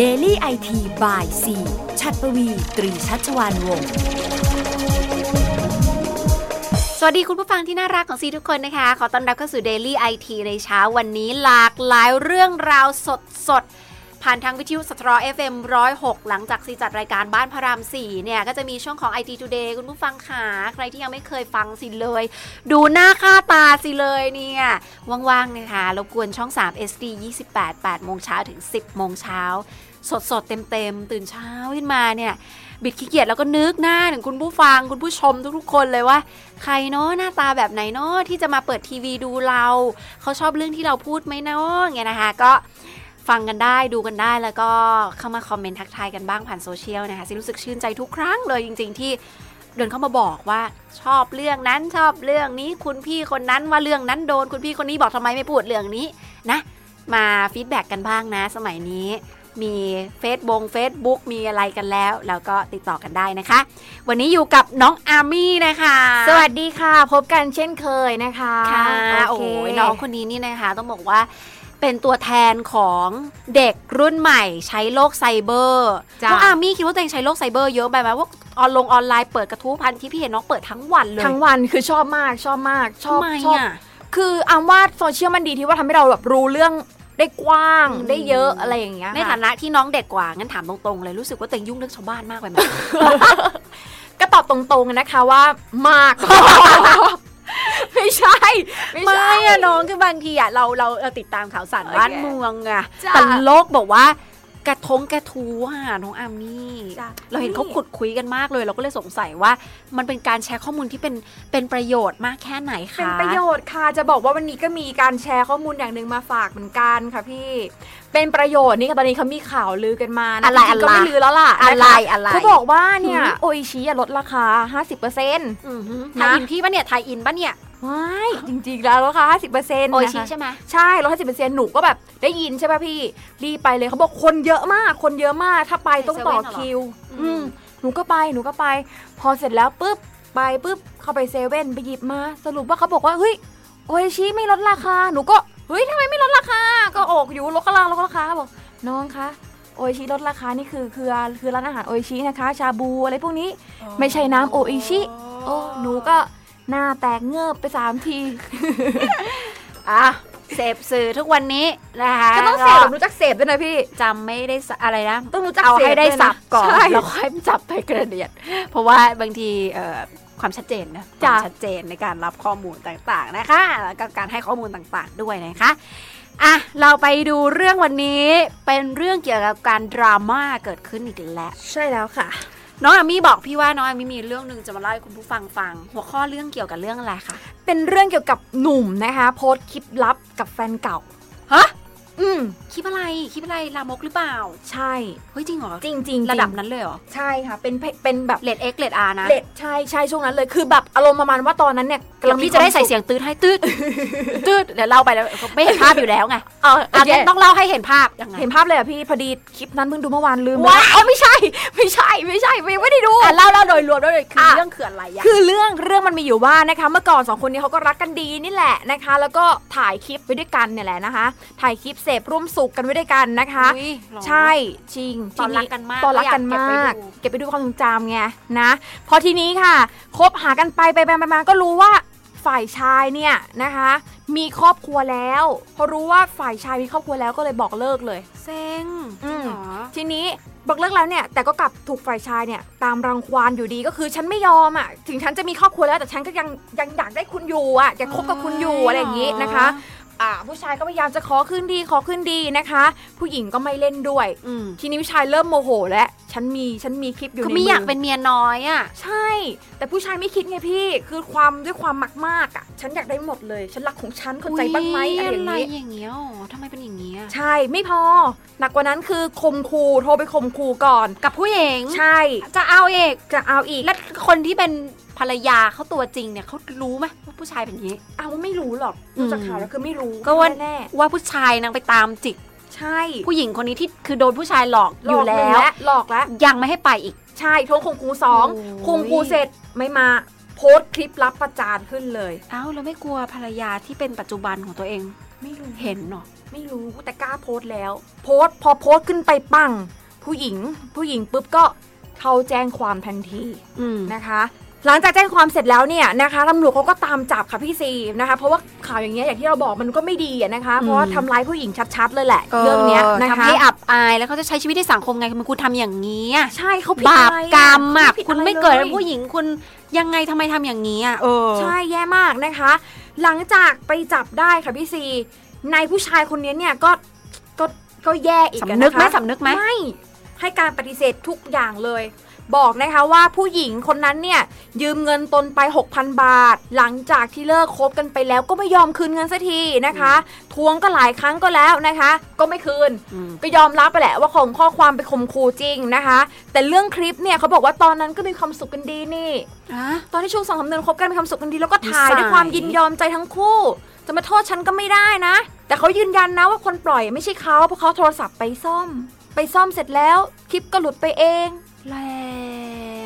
Daily IT by ีชัดปวีตรีชัชวานวงศ์สวัสดีคุณผู้ฟังที่น่ารักของซีทุกคนนะคะ ขอต้อนรับเข้าสู่ Daily IT ในเช้าวันนี้หลากหลายเรื่องราวสดสด ผ่านทางวิทยุสตรอ FM 106 หลังจากซีจัดรายการบ้านพระราม 4 เนี่ย ก็จะมีช่วงของ IT Today คุณผู้ฟังขาใครที่ยังไม่เคยฟังสิเลย ดูหน้าค่าตาสิเลยเนี่ย ว่างๆนะคะรบกวนช่อง 3 SD 28 8โมงเช้าถึง 10 โมงเช้า สดสดๆเต็มๆ ตื่นเช้าขึ้นมาเนี่ยบิดขี้เกียจแล้วก็นึกหน้าถึงคุณผู้ฟังคุณผู้ชมทุกๆคนเลยว่า ใครเนาะหน้าตาแบบไหนเนาะที่จะมาเปิดทีวีดูเรา เขาชอบเรื่องที่เราพูดไหมเนาะเงี้ยนะคะ ก็ ฟังกันได้ดูกันได้แล้วก็เข้ามาคอมเมนต์ทักทายกันบ้างผ่านโซเชียลนะคะซิรู้สึกชื่นใจทุกครั้งเลยจริง ๆ ที่เดินเข้ามาบอกว่าชอบเรื่องนั้นชอบเรื่องนี้คุณพี่คนนั้นว่าเรื่องนั้นโดนคุณพี่คนนี้บอกทำไมไม่พูดเรื่องนี้นะมา feedback กันบ้างนะ สมัยนี้มีเฟซบงเฟซบุ๊กมีอะไรกันแล้ว แล้วก็ติดต่อกันได้นะคะ วันนี้อยู่กับน้องอาร์มี่นะคะ สวัสดีค่ะ พบกันเช่นเคยนะคะค่ะโอโอ้เคยน้องคนนี้นี่นะคะ ต้องบอกว่า เป็นตัวแทนของเด็กรุ่นใหม่ใช้โลกไซเบอร์จ้ะน้องอาร์มี่คิดว่าตัวเองใช้โลกไซเบอร์เยอะไปไหมว่าออนลงออนไลน์เปิดกระทู้พันที่พี่เห็นน้องเปิดทั้งวันเลย ทั้งวันคือชอบมากชอบมากชอบทำไมชอบอะคืออามว่าโซเชียลมันดีที่ว่าทำให้เราแบบรู้เรื่องได้กว้างอืมได้เยอะอะไรอย่างเงี้ยในค่ะฐานะที่น้องเด็กกว่างั้นถามตรงๆเลยรู้สึกว่าตัวเองยุ่งเรื่องชาวบ้านมากไปไหมก็ตอบตรงๆนะคะว่ามากไม่ ใช่ ไม่ไม่ใช่อะน้องคือบางทีอะเราเราเราติดตามข่าวสารโอเคบ้านเมืองอะจ้ะแต่โลกบอกว่ากระทงกระทู้อะน้องอาร์มี่จ้ะเราเห็นเขานี่ขุดคุยกันมากเลย เราก็เลยสงสัยว่ามันเป็นการแชร์ข้อมูลที่เป็นเป็นประโยชน์มากแค่ไหนคะเป็นประโยชน์ค่ะจะบอกว่าวันนี้ก็มีการแชร์ข้อมูลอย่างหนึ่งมาฝากเหมือนกันค่ะพี่ เป็นประโยชน์นี่ค่ะตอนนี้เขามีข่าวลือกันมานะอะไรจริงๆก็ไม่อะไรลือแล้วล่ะอะไรนคอะไรเขาบอกว่าเนี่ยหือโออิชิอะลดราคา 50%อือหือนะไทยอินพี่ปะเนี่ยไทยอินปะเนี่ย ว้ายจริงๆแล้วราคา50%โอนะคะชิใช่ไหมใช่ลด50%หนูก็แบบได้ยินใช่ป่ะพี่รีบไปเลยเขาบอกคนเยอะมาก คนเยอะมากถ้าไปต้องต่อเซเว่นเหรอคิวอืมอืมหนูก็ไปหนูก็ไป พอเสร็จแล้วปุ๊บไปปุ๊บเข้าไปเซเว่นไปหยิบมา สรุปว่าเขาบอกว่าเฮ้ยโออิชิไม่ลดราคาหนูก็เฮ้ยทำไมไม่ลดราคา ก็ออกอยู่ลดราคาลดราคาบอกน้องคะโออิชิลดราคานี่คือคือคือร้านอาหารโออิชินะคะ ชาบูอะไรพวกนี้ ไม่ใช่น้ำโออิชิโอ้หนูก็ หน้าแตกเงือบไปสามทีอะเสพสื่อทุกวันนี้นะคะก็ต้องเสพแบบรู้จักเสพด้วยนะพี่จำไม่ได้สะอะไรนะต้องรู้จักเอาเสพให้ได้วยะสับก่อนใช่แล้วค่อยจับไปกระเดียด เพราะว่าบางทีเอ่อความชัดเจนนะคจ้ะวามชัดเจนในการรับข้อมูลต่างๆนะคะแล้วก็การให้ข้อมูลต่างๆด้วยนะคะอะเราไปดูเรื่องวันนี้เป็นเรื่องเกี่ยวกับการดราม่าเกิดขึ้นอีกแล้ว ใช่แล้วค่ะ น้องอาร์มี่บอกพี่ว่าน้องอาร์มี่มีเรื่องหนึ่งจะมาเล่าให้คุณผู้ฟังฟัง หัวข้อเรื่องเกี่ยวกับเรื่องอะไรคะเป็นเรื่องเกี่ยวกับหนุ่มนะคะ โพสต์คลิปลับกับแฟนเก่าฮะ อืมคลิปอะไรคลิปอะไรลามกหรือเปล่า ใช่ เฮ้ยจริงเหรอจริงจริงๆระดับนั้นเลยเหรอ ใช่ค่ะ เป็นเพเป็นแบบ rate X rate R นะ rate ใช่ใช่ช่วงนั้นเลยคือแบบอารมณ์ประมาณว่าตอนนั้นเนี่ยเดี๋ยวพี่จะได้ใส่เสียงตืดให้ตืดตืดเดี๋ยวเล่าไปแล้วไม่เห็นภาพอยู่แล้วไงเอออะโอเคงั้นต้องเล่าให้เห็นภาพยังไงเห็นภาพเลยอะพี่พอดีคลิปนั้นเพิ่งดูเมื่อวานลืมว้าอ๋อไม่ใช่ ไม่ใช่ไม่ใช่ไม่ไม่ได้ดูอะ เล่าเล่าโดยรวมด้วยเลยคืออะเรื่องเขื่อนอะไรอะคือเรื่องเรื่องมันมีอยู่ว่านะคะเมื่อก่อนสองคนนี้เขาก็รักกันดีนี่แหละนะคะ แล้วก็ถ่ายคลิปไว้ด้วยกันเนี่ยแหละนะคะ ถ่ายคลิปเสพร่วมสุขกันไว้ด้วยกันนะคะอุ๊ยเหรอใช่จริงตอนทีรักกันมากตอนรักกันก็อยากเก็บมาไว้กดูเก็บไปดูความทรงจำไงนะพอทีนี้ค่ะคบหากันไปไปไปไปมาก็รู้ว่าฝ่ายชายเนี่ยนะคะ มีครอบครัวแล้วพอรู้ว่าฝ่ายชายมีครอบครัวแล้วก็เลยบอกเลิกเลย เซ็งอืมจริงเหรอทีนี้ บอกเลิกแล้วเนี่ยแต่ก็กลับถูกฝ่ายชายเนี่ยตามรังควานอยู่ดีก็คือฉันไม่ยอมอะถึงฉันจะมีครอบครัวแล้วแต่ฉันก็ยังยังอยากได้คุณอยู่อะอยากคบกับคุณอยู่อะไรอย่างนี้นะคะอ่าผู้ชายก็พยายามจะขอขึ้นดีขอขึ้นดีนะคะ ผู้หญิงก็ไม่เล่นด้วยอืมทีนี้ผู้ชายเริ่มโมโหแล้วฉันมีฉันมีคลิปอยู่คือในไม่มือยากเป็นเมียน้อยอะใช่ แต่ผู้ชายไม่คิดไงพี่คือความด้วยความมักมากอะ ฉันอยากได้หมดเลย ฉันรักของฉันเข้าใจบ้างไหมอะไรอย่างไรนี้อย่างเงี้ยอ๋อทำไมเป็น อย่างเงี้ยใช่ไม่พอ หนักกว่านั้นคือคมคูโทรไปคมคูก่อน กับผู้หญิงใช่จะเอาเอกจะเอาอีก และคนที่เป็นภรรยาเขาตัวจริงเนี่ยเขารู้ไหมว่าผู้ชายเป็นอย่างนี้ เอาไม่รู้หรอกอืมดูจากข่าวแล้วคือไม่รู้ก็ว่าแน่ว่าผู้ชายนางไปตามจิกๆใช่ ผู้หญิงคนนี้ที่คือโดนผู้ชายหลอกอยู่หแล้กหนึ่งวหลอกแล้วยังไม่ให้ไปอีกใช่ทวงคมคูสองโอ้ยคมคูเสร็จไม่มาโพสต์คลิปลับประจานขึ้นเลย เอ้าแล้วไม่กลัวภรรยาที่เป็นปัจจุบันของตัวเอง ไม่รู้เห็นเนาะ ไม่รู้แต่กล้าโพสต์แล้ว โพสต์พอโพสต์ขึ้นไปปัง ผู้หญิง ผู้หญิงปุ๊บก็เขาแจ้งความทันทีอืมนะคะ หลังจากแจ้งความเสร็จแล้วเนี่ยนะคะตำรวจเขาก็ตามจับค่ะพี่ซีนะคะ เพราะว่าข่าวอย่างเงี้ยอย่างที่เราบอกมันก็ไม่ดีอะนะคะ เพราะว่าทำร้ายผู้หญิงชัดๆเลยแหละ เรื่องเนี้ยนะคะทำให้อับอายแล้วเขาจะใช้ชีวิตในสังคมไงมันคุณทำอย่างนี้อะใช่เขาผิดบาปอะไรกรรมอะขาผิดคุณอะรไม่เกิดลเป็นยผู้หญิงคุณยังไงทำไมทำอย่างนี้อะเออใช่แย่มากนะคะ หลังจากไปจับได้ค่ะพี่ซี ในผู้ชายคนนี้เนี่ยก็ก็ก็แย่อีกอะสำนึกไหมนะคะสำนึกไหมไม่ให้การปฏิเสธทุกอย่างเลย บอกนะคะว่าผู้หญิงคนนั้นเนี่ยยืมเงินตนไป 6,000 บาท หลังจากที่เลิกคบกันไปแล้วก็ไม่ยอมคืนเงินสักทีนะคะ ทวงก็หลายครั้งก็แล้วนะคะ ก็ไม่คืนอืมก็ยอมรับไปแหละว่าของข้อความไปข่มขู่จริงนะคะ แต่เรื่องคลิปเนี่ยเขาบอกว่าตอนนั้นก็มีความสุขกันดีนี่อะตอนที่ช่วงสองสามเดือนคบกันมีความสุขกันดีแล้วก็ถ่ายนิสัยด้วยความยินยอมใจทั้งคู่ จะมาโทษฉันก็ไม่ได้นะ แต่เขายืนยันนะว่าคนปล่อยไม่ใช่เขาเพราะเขาโทรศัพท์ไปซ่อม ไปซ่อมเสร็จแล้วคลิปก็หลุดไปเอง แร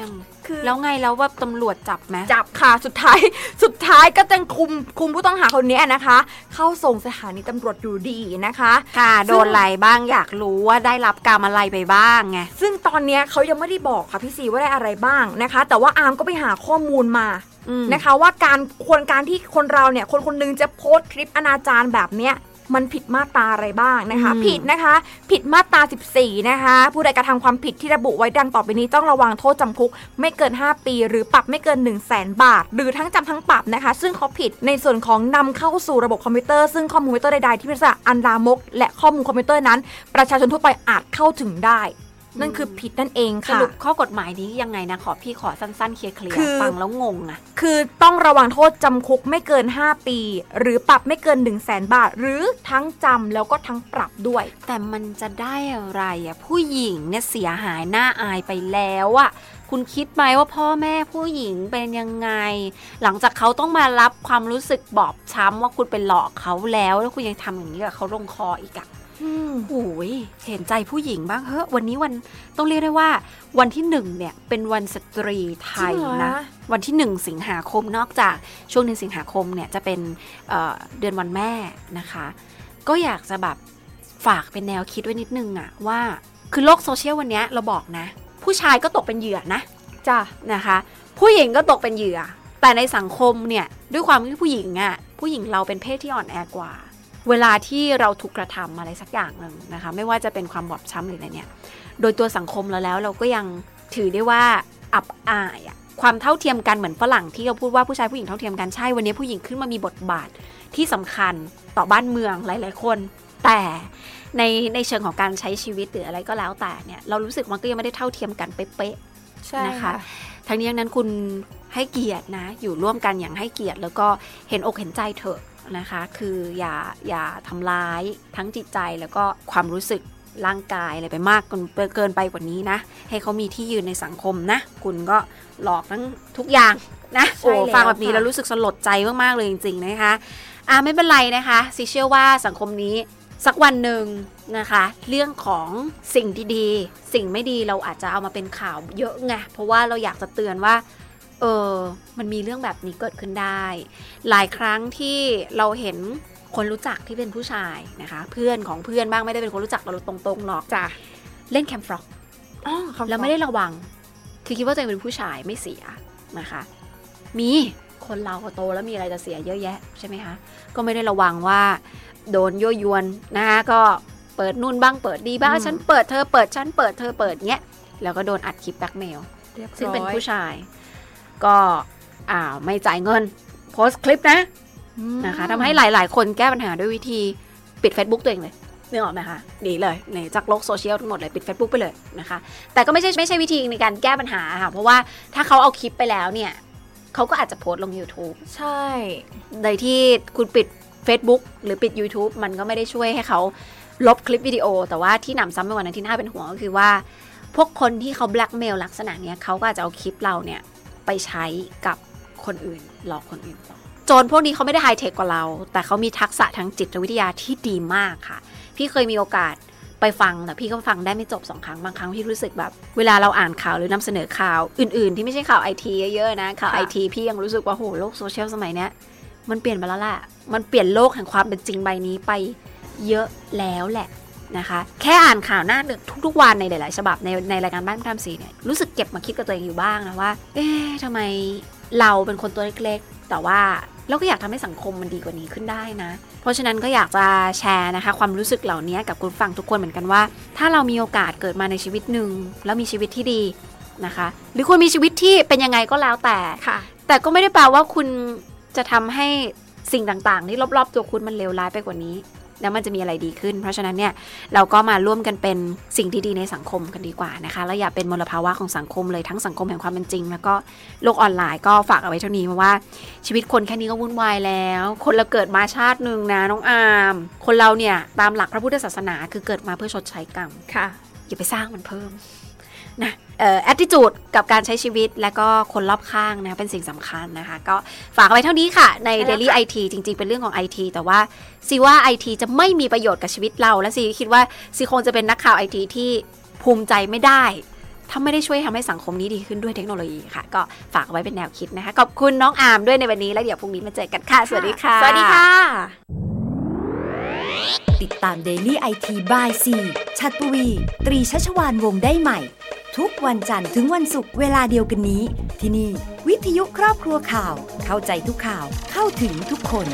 งคือแล้วไงแล้วว่าตำรวจจับไหมจับค่ะสุดท้ายสุดท้ายก็จะคุมคุมผู้ต้องหาคนนี้นะคะ เข้าส่งสถานีตำรวจอยู่ดีนะคะ ค่ะโดนอะไรบ้างอยากรู้ว่าได้รับกรรมอะไรไปบ้างไงซึ่งตอนเนี้ยเขายังไม่ได้บอกค่ะพี่ซีว่าได้อะไรบ้างนะคะ แต่ว่าอาร์มก็ไปหาข้อมูลมาอืมนะคะว่าการควรการที่คนเราเนี่ยคนคนหนึ่งจะโพสต์คลิปอนาจารแบบเนี้ย มันผิดมาตราอะไรบ้างนะคะอืมผิดนะคะ ผิดมาตรา 14 นะคะ ผู้ใดกระทำความผิดที่ระบุไว้ดังต่อไปนี้ต้องระวางโทษจำคุก ไม่เกิน 5 ปี หรือปรับไม่เกิน 1 0 0 0 0แสนบาท หรือทั้งจำทั้งปรับนะคะ ซึ่งเขาผิดในส่วนของนำเข้าสู่ระบบคอมพิวเตอร์ ซึ่งข้อมูลคอมพิวเตอร์ใดๆที่เป็นลักษณะอันลามก และข้อมูลคอมพิวเตอร์นั้น ประชาชนทั่วไปอาจเข้าถึงได้ นั่นคือผิดนั่นเองค่ะ สรุปข้อกฎหมายนี้ยังไงนะขอพี่ขอสั้นๆเคลียร์คือๆฟังแล้วงงอะคือต้องระวางโทษจำคุกไม่เกิน 5 ปี หรือปรับไม่เกิน 1 0 0 0 0แสนบาท หรือทั้งจำแล้วก็ทั้งปรับด้วย แต่มันจะได้อะไรอะผู้หญิงเนี่ยเสียหายหน้าอายไปแล้วอะคุณคิดไหมว่าพ่อแม่ผู้หญิงเป็นยังไง หลังจากเขาต้องมารับความรู้สึกบอบช้ำว่าคุณไปหลอกเขาแล้ว แล้วคุณยังทำอย่างนี้กับเขาลงคออีกอะ โอ้ยเห็นใจผู้หญิงบ้างเฮ้ยวันนี้วันต้องเรียกได้ว่า วันที่หนึ่งเนี่ยเป็นวันสตรีไทยจริงเหรอนะวันที่หนึ่งสิงหาคมนอกจากช่วงเดือนสิงหาคมเนี่ยจะเป็นเอ่อเดือนวันแม่นะคะ ก็อยากจะแบบฝากเป็นแนวคิดไว้นิดนึงอะว่าคือโลกโซเชียลวันเนี้ยเราบอกนะ ผู้ชายก็ตกเป็นเหยื่อนะจ้ะนะคะ ผู้หญิงก็ตกเป็นเหยื่อ แต่ในสังคมเนี่ยด้วยความที่ผู้หญิงอะผู้หญิงเราเป็นเพศที่อ่อนแอกว่า เวลาที่เราถูกกระทำอะไรสักอย่างหนึ่งนะคะ ไม่ว่าจะเป็นความบอบช้ำหรืออะไรเนี่ย โดยตัวสังคมเราแล้วเราก็ยังถือได้ว่าอับอายอะความเท่าเทียมกันเหมือนฝรั่งที่เราพูดว่าผู้ชายผู้หญิงเท่าเทียมกันใช่วันนี้ผู้หญิงขึ้นมามีบทบาทที่สำคัญต่อบ้านเมืองหลาย ๆ คน แต่ในในเชิงของการใช้ชีวิตหรืออะไรก็แล้วแต่เนี่ยเรารู้สึกมันก็ยังไม่ได้เท่าเทียมกันเป๊ะๆนะคะทั้งนี้ทั้งนั้นคุณให้เกียรตินะ อยู่ร่วมกันอย่างให้เกียรติ แล้วก็เห็นอกเห็นใจเถอะ นะคะ คืออย่าอย่าทำร้ายทั้งจิตใจแล้วก็ความรู้สึกร่างกายอะไรไปมากเกินเกินไปกว่านี้นะ ให้เขามีที่ยืนในสังคมนะ คุณก็หลอกทั้งทุกอย่างนะใช่โอ้แล้วฟังแบบนี้ค่ะแล้วรู้สึกสลดใจมาก ๆ เลยจริง ๆ นะคะอ่าไม่เป็นไรนะคะซิเชื่อว่าสังคมนี้สักวันหนึ่งนะคะ เรื่องของสิ่งดีๆ สิ่งไม่ดีเราอาจจะเอามาเป็นข่าวเยอะไงเพราะว่าเราอยากจะเตือนว่า เออ มันมีเรื่องแบบนี้เกิดขึ้นได้ หลายครั้งที่เราเห็นคนรู้จักที่เป็นผู้ชายนะคะ เพื่อนของเพื่อนบ้างไม่ได้เป็นคนรู้จักเราตรงๆหรอกจ้ะเล่นแคมฟรอกอ๋อคำแล้วไม่ได้ระวัง คือคิดว่าตัวเองเป็นผู้ชายไม่เสียนะคะ มีคนเราก็โตแล้วมีอะไรจะเสียเยอะแยะใช่ไหมคะ ก็ไม่ได้ระวังว่า โดนยั่วยวนนะคะก็เปิดนู่นบ้างเปิดดีบ้างฉันเปิดเธอเปิดฉันเปิดเธอเปิดเงี้ยแล้วก็โดนอัดคลิปแบล็กเมลรียบร้อยซึ่งเป็นผู้ชาย ก็อ้าวไม่จ่ายเงิน โพสต์คลิปนะอืมนะคะทำให้หลาย ๆ คนแก้ปัญหาด้วยวิธีปิด Facebook ตัวเองเลยนึกออกไหมคะดีเลยในจากโลกโซเชียลทั้งหมดเลยปิด Facebook ไปเลยนะคะ แต่ก็ไม่ใช่ไม่ใช่วิธีในการแก้ปัญหาค่ะเพราะว่าถ้าเขาเอาคลิปไปแล้วเนี่ยเขาก็อาจจะโพสต์ลง YouTube ใช่โดยที่คุณปิด Facebook หรือปิด YouTube มันก็ไม่ได้ช่วยให้เขาลบคลิปวิดีโอ แต่ว่าที่หนำซ้ำไปกว่านั้นที่น่าเป็นห่วงก็คือว่า พวกคนที่เขาแบล็กเมลลักษณะเนี้ยเขาก็อาจจะเอาคลิปเราเนี่ย ไปใช้กับคนอื่นหลอกคนอื่นต่อโจรพวกนี้เขาไม่ได้ไฮเทคกว่าเรา แต่เขามีทักษะทางจิตวิทยาที่ดีมากค่ะ พี่เคยมีโอกาสไปฟังแต่พี่ก็ฟังได้ไม่จบสองครั้งบางครั้งพี่รู้สึกแบบ เวลาเราอ่านข่าวหรือนำเสนอข่าวอื่น ๆ ที่ไม่ใช่ข่าวไอทีเยอะๆนะข่าวไอทีพี่ยังรู้สึกว่าโหโลกโซเชียลสมัยเนี้ยมันเปลี่ยนไปแล้วแหละมันเปลี่ยนโลกแห่งความเป็นจริงใบนี้ไปเยอะแล้วแหละ นะคะ แค่อ่านข่าวหน้าหนึ่งทุกๆวันในหลายๆ ฉบับในในรายการบ้านพระรามสีเนี่ยรู้สึกเก็บมาคิดกับตัวเองอยู่บ้างนะว่า เอ๊ะทำไมเราเป็นคนตัวเล็กๆ แต่ว่าเราก็อยากทำให้สังคมมันดีกว่านี้ขึ้นได้นะ เพราะฉะนั้นก็อยากจะแชร์นะคะ ความรู้สึกเหล่านี้กับคุณฟังทุกคนเหมือนกันว่า ถ้าเรามีโอกาสเกิดมาในชีวิตหนึ่งแล้วมีชีวิตที่ดีนะคะ หรือคุณมีชีวิตที่เป็นยังไงก็แล้วแต่ค่ะแต่ก็ไม่ได้แปลว่าคุณจะทำให้สิ่งต่างๆที่รอบๆ ตัวคุณมันเลวร้ายไปกว่านี้ แล้วมันจะมีอะไรดีขึ้น เพราะฉะนั้นเนี่ยเราก็มาร่วมกันเป็นสิ่งที่ดีในสังคมกันดีกว่านะคะแล้วอย่าเป็นมลภาวะของสังคมเลยทั้งสังคมแห่งความเป็นจริง แล้วก็โลกออนไลน์ก็ฝากเอาไว้เท่านี้เพราะว่าชีวิตคนแค่นี้ก็วุ่นวายแล้ว คนเราเกิดมาชาติหนึ่งนะน้องอามคนเราเนี่ยตามหลักพระพุทธศาสนาคือเกิดมาเพื่อชดใช้กรรมค่ะอย่าไปสร้างมันเพิ่ม นะเอ่อ attitude กับการใช้ชีวิตและก็คนรอบข้างนะเป็นสิ่งสำคัญนะคะ ก็ฝากเอาไว้เท่านี้ค่ะ ในใช่แล้ว Daily ค่ะ IT จริง ๆ เป็นเรื่องของ IT แต่ว่าซีว่า IT จะไม่มีประโยชน์กับชีวิตเรา และซีคิดว่าซีคงจะเป็นนักข่าว IT ที่ภูมิใจไม่ได้ถ้าไม่ได้ช่วยทำให้สังคมนี้ดีขึ้นด้วยเทคโนโลยีค่ะ ก็ฝากเอาไว้เป็นแนวคิดนะคะ ขอบคุณน้องอาร์มด้วยในวันนี้ แล้วเดี๋ยวพรุ่งนี้มาเจอกันค่ะ สวัสดีค่ะ สวัสดีค่ะ ติดตาม Daily IT by C ชัดปวี ตรีชัชวานวงได้ใหม่ ทุกวันจันทร์ถึงวันศุกร์เวลาเดียวกันนี้ ที่นี่ วิทยุครอบครัวข่าว เข้าใจทุกข่าวเข้าถึงทุกคน